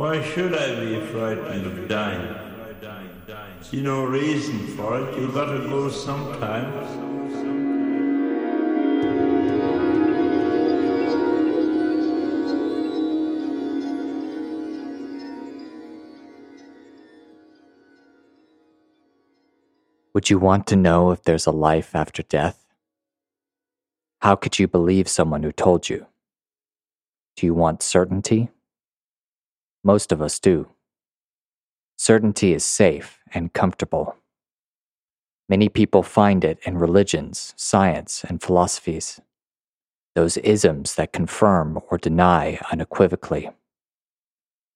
Why should I be frightened of dying? See no reason for it. You gotta go sometimes. Would you want to know if there's a life after death? How could you believe someone who told you? Do you want certainty? Most of us do. Certainty is safe and comfortable. Many people find it in religions, science, and philosophies, those isms that confirm or deny unequivocally.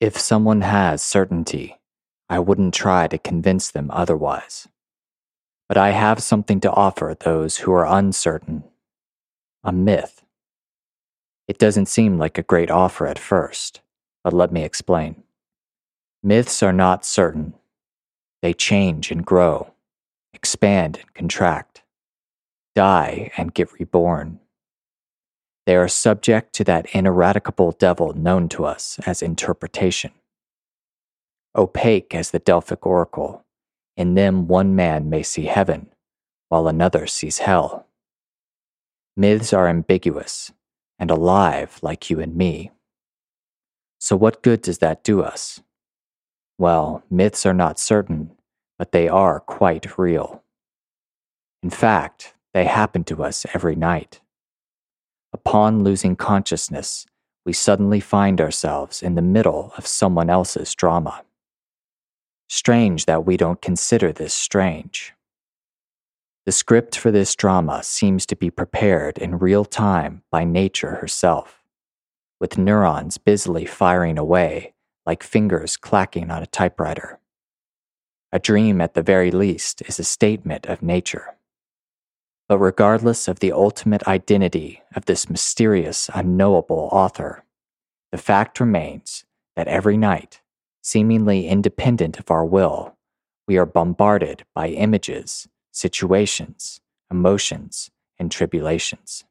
If someone has certainty, I wouldn't try to convince them otherwise. But I have something to offer those who are uncertain a myth. It doesn't seem like a great offer at first, but let me explain. Myths are not certain. They change and grow, expand and contract, die and get reborn. They are subject to that ineradicable devil known to us as interpretation. Opaque as the Delphic oracle, in them one man may see heaven, while another sees hell. Myths are ambiguous and alive like you and me. So, what good does that do us? Well, myths are not certain, but they are quite real. In fact, they happen to us every night. Upon losing consciousness, we suddenly find ourselves in the middle of someone else's drama. Strange that we don't consider this strange. The script for this drama seems to be prepared in real time by nature herself, with neurons busily firing away like fingers clacking on a typewriter. A dream, at the very least, is a statement of nature. But regardless of the ultimate identity of this mysterious, unknowable author, the fact remains that every night, seemingly independent of our will, we are bombarded by images situations, emotions, and tribulations.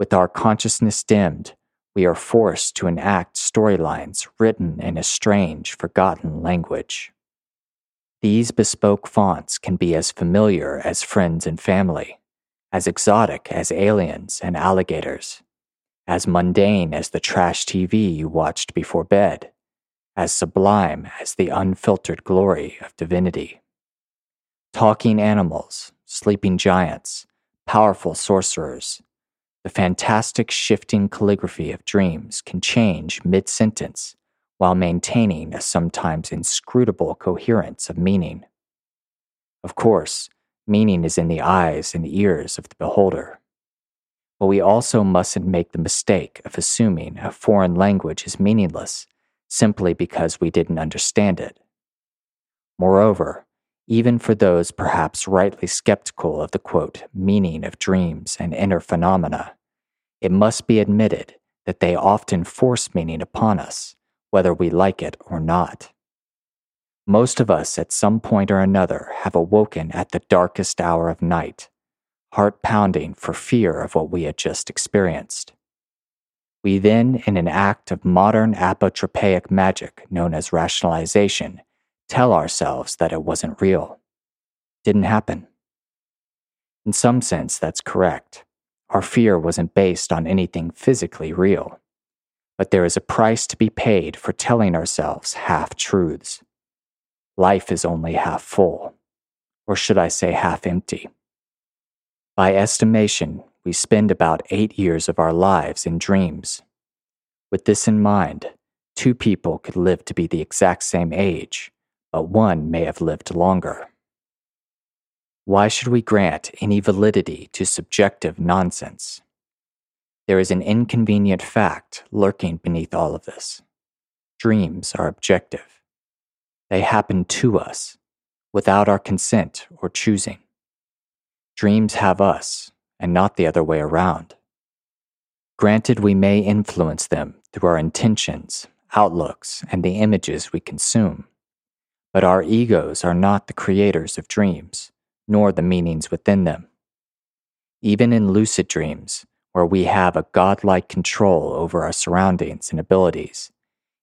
With our consciousness dimmed, we are forced to enact storylines written in a strange, forgotten language. These bespoke fonts can be as familiar as friends and family, as exotic as aliens and alligators, as mundane as the trash TV you watched before bed, as sublime as the unfiltered glory of divinity. Talking animals, sleeping giants, powerful sorcerers. The fantastic shifting calligraphy of dreams can change mid sentence while maintaining a sometimes inscrutable coherence of meaning. Of course, meaning is in the eyes and ears of the beholder. But we also mustn't make the mistake of assuming a foreign language is meaningless simply because we didn't understand it. Moreover, even for those perhaps rightly skeptical of the quote, meaning of dreams and inner phenomena, it must be admitted that they often force meaning upon us, whether we like it or not. Most of us at some point or another have awoken at the darkest hour of night, heart pounding for fear of what we had just experienced. We then, in an act of modern apotropaic magic known as rationalization, tell ourselves that it wasn't real. Didn't happen. In some sense, that's correct. Our fear wasn't based on anything physically real. But there is a price to be paid for telling ourselves half truths. Life is only half full, or should I say half empty. By estimation, we spend about eight years of our lives in dreams. With this in mind, two people could live to be the exact same age, but one may have lived longer. Why should we grant any validity to subjective nonsense? There is an inconvenient fact lurking beneath all of this. Dreams are objective. They happen to us, without our consent or choosing. Dreams have us, and not the other way around. Granted, we may influence them through our intentions, outlooks, and the images we consume. But our egos are not the creators of dreams, nor the meanings within them. Even in lucid dreams, where we have a godlike control over our surroundings and abilities,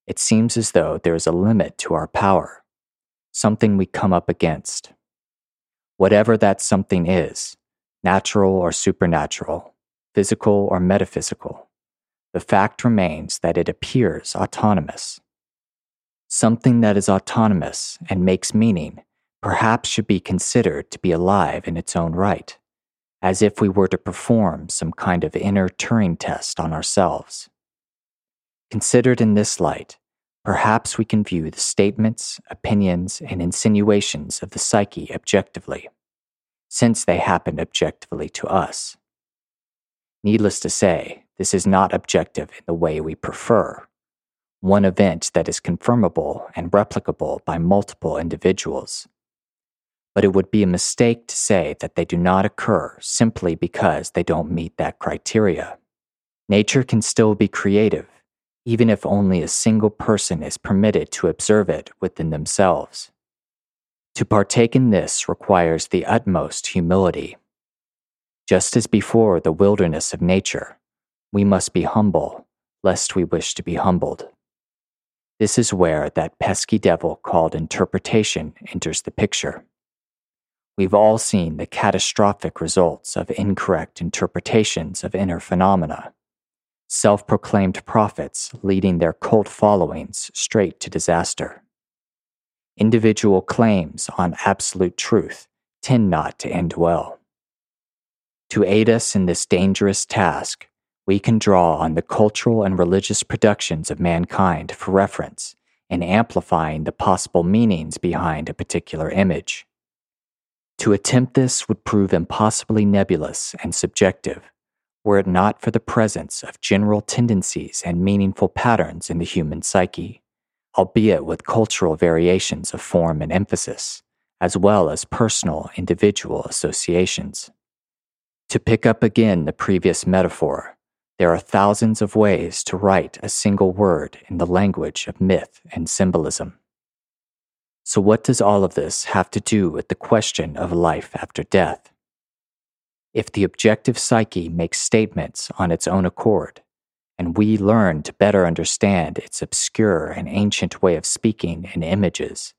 it seems as though there is a limit to our power, something we come up against. Whatever that something is, natural or supernatural, physical or metaphysical, the fact remains that it appears autonomous. Something that is autonomous and makes meaning perhaps should be considered to be alive in its own right, as if we were to perform some kind of inner Turing test on ourselves. Considered in this light, perhaps we can view the statements, opinions, and insinuations of the psyche objectively, since they happen objectively to us. Needless to say, this is not objective in the way we prefer. One event that is confirmable and replicable by multiple individuals. But it would be a mistake to say that they do not occur simply because they don't meet that criteria. Nature can still be creative, even if only a single person is permitted to observe it within themselves. To partake in this requires the utmost humility. Just as before the wilderness of nature, we must be humble, lest we wish to be humbled. This is where that pesky devil called interpretation enters the picture. We've all seen the catastrophic results of incorrect interpretations of inner phenomena. Self proclaimed prophets leading their cult followings straight to disaster. Individual claims on absolute truth tend not to end well. To aid us in this dangerous task, we can draw on the cultural and religious productions of mankind for reference in amplifying the possible meanings behind a particular image. To attempt this would prove impossibly nebulous and subjective were it not for the presence of general tendencies and meaningful patterns in the human psyche, albeit with cultural variations of form and emphasis, as well as personal individual associations. To pick up again the previous metaphor, there are thousands of ways to write a single word in the language of myth and symbolism. So, what does all of this have to do with the question of life after death? If the objective psyche makes statements on its own accord, and we learn to better understand its obscure and ancient way of speaking in images,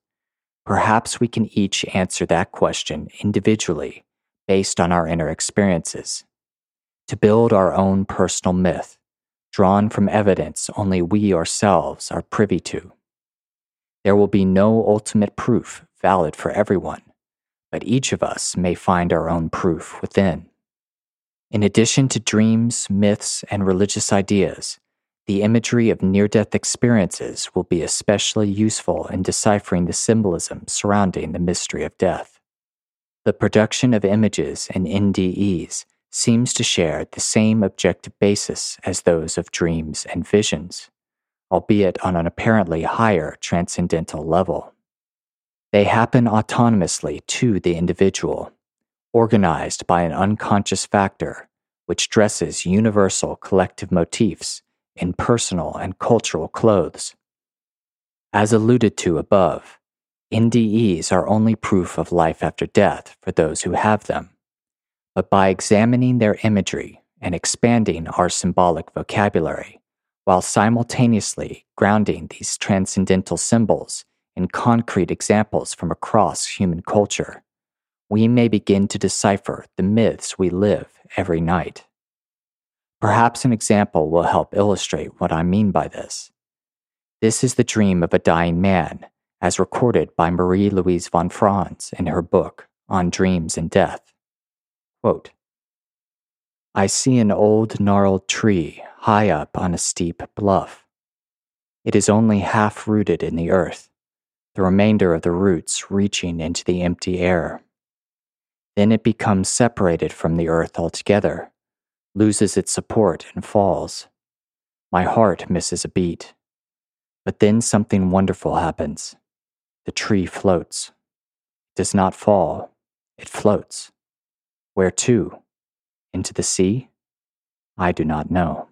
perhaps we can each answer that question individually based on our inner experiences to build our own personal myth, drawn from evidence only we ourselves are privy to. There will be no ultimate proof valid for everyone, but each of us may find our own proof within. In addition to dreams, myths, and religious ideas, the imagery of near death experiences will be especially useful in deciphering the symbolism surrounding the mystery of death. The production of images and NDEs seems to share the same objective basis as those of dreams and visions, albeit on an apparently higher transcendental level. They happen autonomously to the individual, organized by an unconscious factor which dresses universal collective motifs in personal and cultural clothes. As alluded to above, NDEs are only proof of life after death for those who have them but by examining their imagery and expanding our symbolic vocabulary, while simultaneously grounding these transcendental symbols in concrete examples from across human culture, we may begin to decipher the myths we live every night. Perhaps an example will help illustrate what I mean by this. This is the dream of a dying man, as recorded by Marie Louise von Franz in her book On Dreams and Death. Quote, I see an old gnarled tree high up on a steep bluff. It is only half rooted in the earth, the remainder of the roots reaching into the empty air. Then it becomes separated from the earth altogether, loses its support, and falls. My heart misses a beat. But then something wonderful happens. The tree floats. It does not fall, it floats. Where to? Into the sea? I do not know.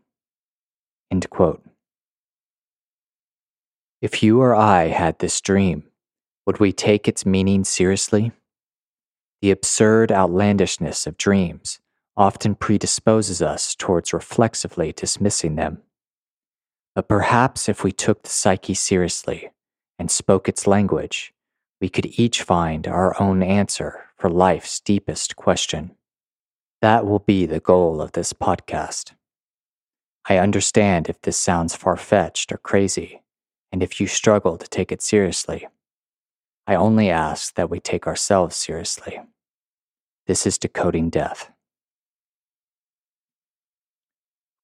If you or I had this dream, would we take its meaning seriously? The absurd outlandishness of dreams often predisposes us towards reflexively dismissing them. But perhaps if we took the psyche seriously and spoke its language, we could each find our own answer for life's deepest question. That will be the goal of this podcast. I understand if this sounds far fetched or crazy, and if you struggle to take it seriously. I only ask that we take ourselves seriously. This is Decoding Death.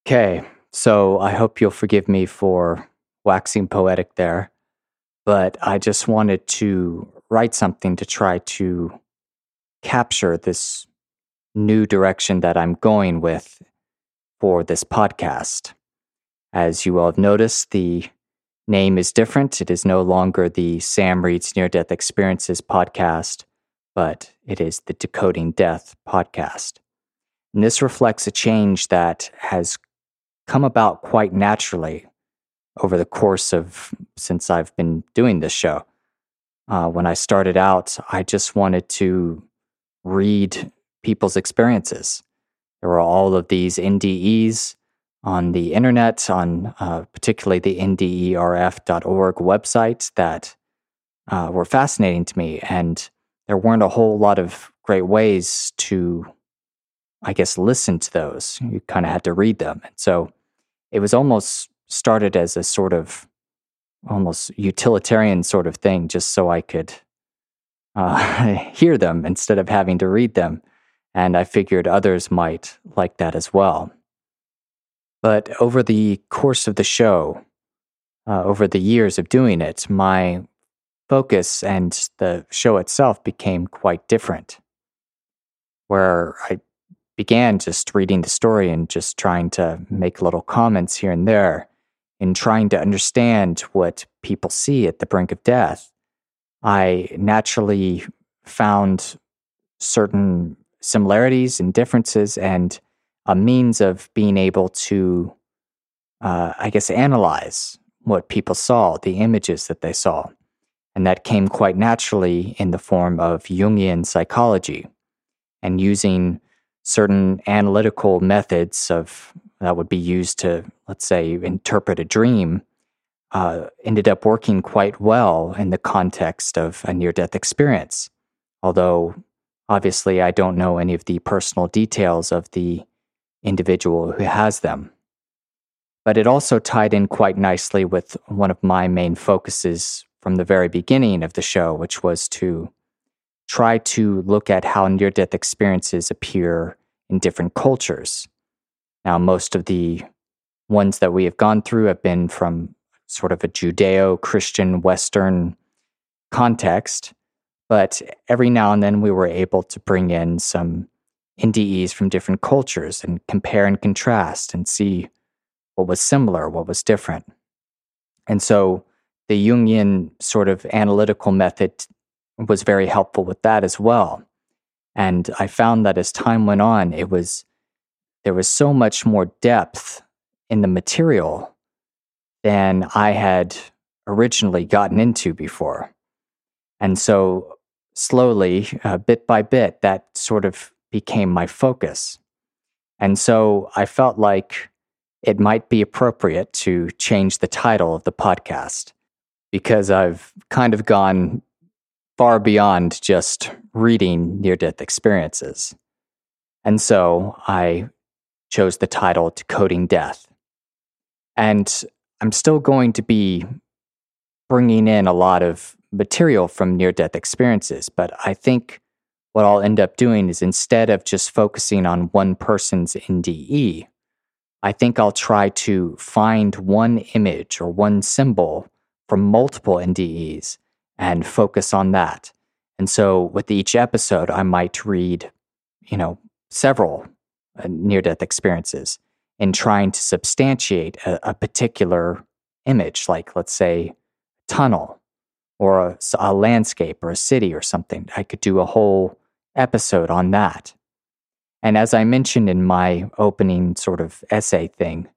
Okay, so I hope you'll forgive me for waxing poetic there, but I just wanted to write something to try to capture this new direction that I'm going with for this podcast. As you all have noticed, the name is different. It is no longer the Sam Reads Near Death Experiences podcast, but it is the Decoding Death podcast. And this reflects a change that has come about quite naturally over the course of since I've been doing this show. Uh, when I started out, I just wanted to read people's experiences. There were all of these NDEs on the internet, on uh, particularly the nderf.org website, that uh, were fascinating to me. And there weren't a whole lot of great ways to, I guess, listen to those. You kind of had to read them. And so it was almost started as a sort of almost utilitarian sort of thing, just so I could uh, hear them instead of having to read them. And I figured others might like that as well. But over the course of the show, uh, over the years of doing it, my focus and the show itself became quite different. Where I began just reading the story and just trying to make little comments here and there, in trying to understand what people see at the brink of death, I naturally found certain similarities and differences and a means of being able to, uh, I guess, analyze what people saw, the images that they saw. And that came quite naturally in the form of Jungian psychology and using certain analytical methods of that would be used to, let's say, interpret a dream, uh, ended up working quite well in the context of a near death experience. Although Obviously, I don't know any of the personal details of the individual who has them. But it also tied in quite nicely with one of my main focuses from the very beginning of the show, which was to try to look at how near death experiences appear in different cultures. Now, most of the ones that we have gone through have been from sort of a Judeo Christian Western context. But every now and then we were able to bring in some NDEs from different cultures and compare and contrast and see what was similar, what was different. And so the Jungian sort of analytical method was very helpful with that as well. And I found that as time went on, it was there was so much more depth in the material than I had originally gotten into before. And so slowly, uh, bit by bit, that sort of became my focus. And so I felt like it might be appropriate to change the title of the podcast because I've kind of gone far beyond just reading near death experiences. And so I chose the title Decoding Death. And I'm still going to be bringing in a lot of material from near death experiences. But I think what I'll end up doing is instead of just focusing on one person's NDE, I think I'll try to find one image or one symbol from multiple NDEs and focus on that. And so with each episode, I might read, you know, several uh, near death experiences in trying to substantiate a, a particular image, like let's say tunnel or a, a landscape or a city or something. I could do a whole episode on that. And as I mentioned in my opening sort of essay thing,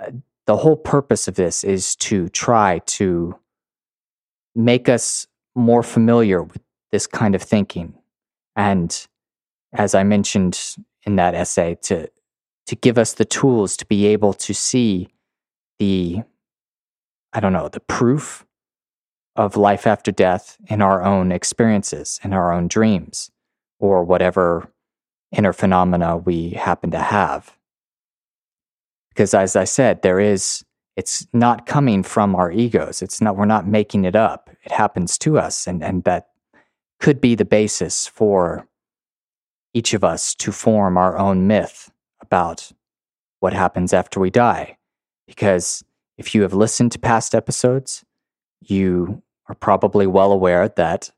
uh, the whole purpose of this is to try to make us more familiar with this kind of thinking. And as I mentioned in that essay, to, to give us the tools to be able to see the, I don't know, the proof of life after death in our own experiences, in our own dreams, or whatever inner phenomena we happen to have. Because as I said, there is, it's not coming from our egos. It's not, we're not making it up. It happens to us. And, and that could be the basis for each of us to form our own myth about what happens after we die. Because if you have listened to past episodes, you are probably well aware that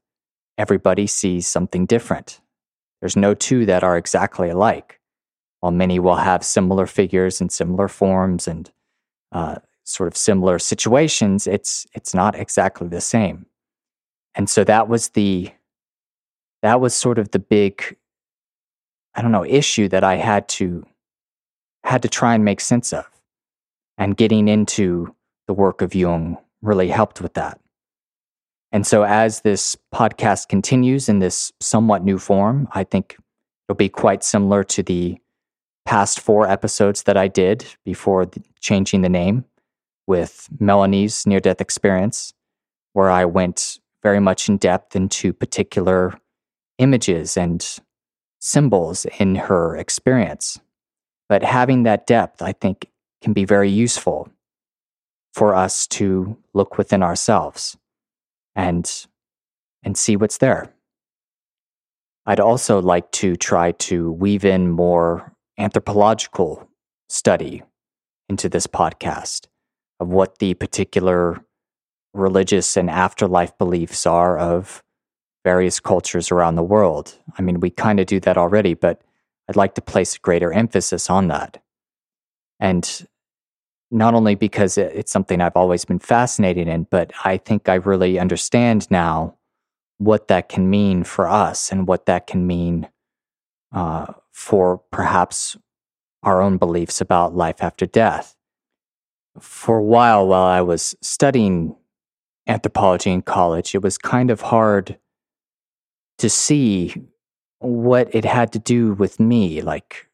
everybody sees something different. There's no two that are exactly alike. While many will have similar figures and similar forms and uh, sort of similar situations, it's it's not exactly the same. And so that was the that was sort of the big I don't know issue that I had to had to try and make sense of. And getting into the work of Jung really helped with that. And so, as this podcast continues in this somewhat new form, I think it'll be quite similar to the past four episodes that I did before changing the name with Melanie's near death experience, where I went very much in depth into particular images and symbols in her experience. But having that depth, I think, can be very useful for us to look within ourselves and and see what's there. I'd also like to try to weave in more anthropological study into this podcast of what the particular religious and afterlife beliefs are of various cultures around the world. I mean, we kind of do that already, but I'd like to place greater emphasis on that. And not only because it's something I've always been fascinated in, but I think I really understand now what that can mean for us and what that can mean uh, for perhaps our own beliefs about life after death. For a while, while I was studying anthropology in college, it was kind of hard to see what it had to do with me, like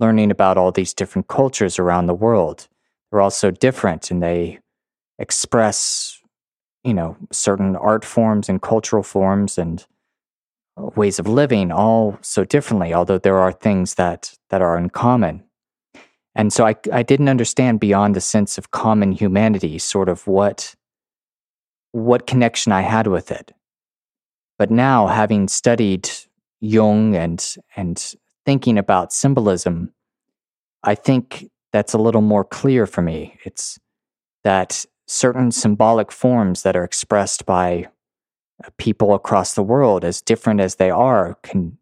learning about all these different cultures around the world they're all so different and they express, you know, certain art forms and cultural forms and uh, ways of living all so differently, although there are things that, that are in common. And so I, I didn't understand beyond the sense of common humanity, sort of what, what connection I had with it. But now, having studied Jung and, and thinking about symbolism, I think that's a little more clear for me. It's that certain symbolic forms that are expressed by people across the world, as different as they are, can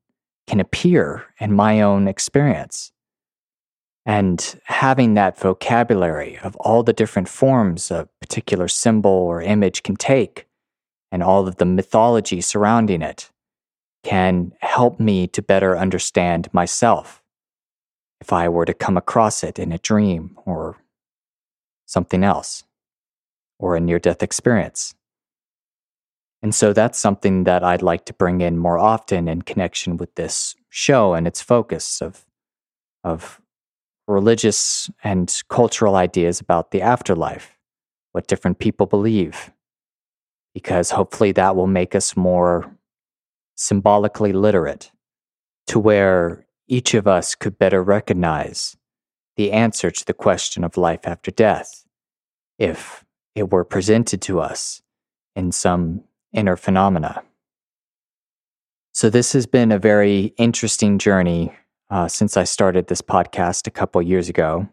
can appear in my own experience. And having that vocabulary of all the different forms a particular symbol or image can take, and all of the mythology surrounding it, can help me to better understand myself if I were to come across it in a dream or something else, or a near death experience. And so that's something that I'd like to bring in more often in connection with this show and its focus of, of religious and cultural ideas about the afterlife, what different people believe, because hopefully that will make us more symbolically literate to where each of us could better recognize the answer to the question of life after death if it were presented to us in some inner phenomena. So, this has been a very interesting journey uh, since I started this podcast a couple years ago.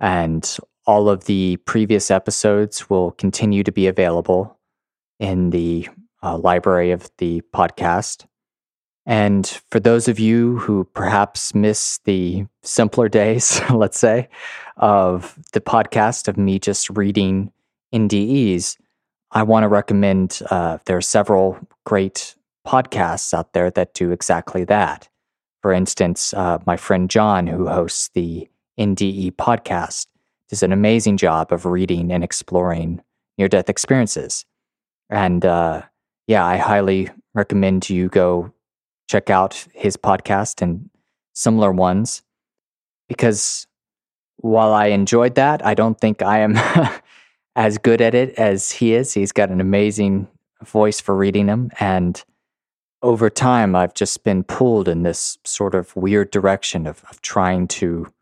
And all of the previous episodes will continue to be available in the uh, library of the podcast. And for those of you who perhaps miss the simpler days, let's say, of the podcast of me just reading NDEs, I want to recommend uh, there are several great podcasts out there that do exactly that. For instance, uh, my friend John, who hosts the NDE podcast, does an amazing job of reading and exploring near death experiences. And uh, yeah, I highly recommend you go check out his podcast and similar ones because while I enjoyed that, I don't think I am as good at it as he is. He's got an amazing voice for reading them. And over time, I've just been pulled in this sort of weird direction of, of trying to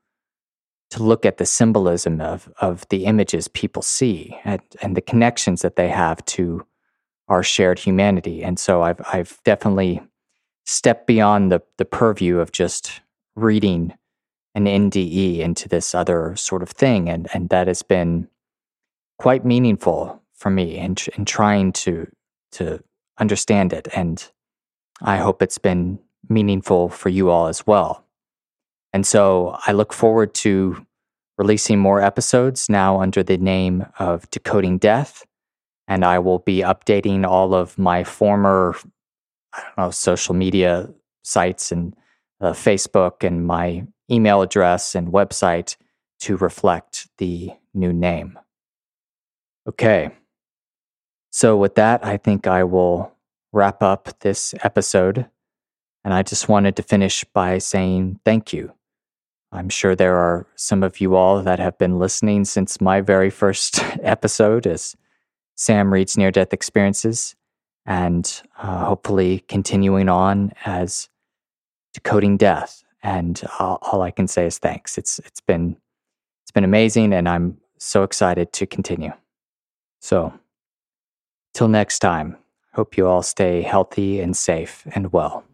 to look at the symbolism of of the images people see and, and the connections that they have to our shared humanity. And so I've I've definitely stepped beyond the the purview of just reading an NDE into this other sort of thing, and and that has been quite meaningful for me in in trying to to understand it, and I hope it's been meaningful for you all as well. And so I look forward to releasing more episodes now under the name of Decoding Death, and I will be updating all of my former I don't know social media sites and uh, Facebook and my email address and website to reflect the new name. Okay. So, with that, I think I will wrap up this episode. And I just wanted to finish by saying thank you. I'm sure there are some of you all that have been listening since my very first episode as Sam reads near death experiences, and uh, hopefully continuing on as decoding death and all, all I can say is thanks. It's it's been it's been amazing, and I'm so excited to continue. So, till next time, hope you all stay healthy and safe and well.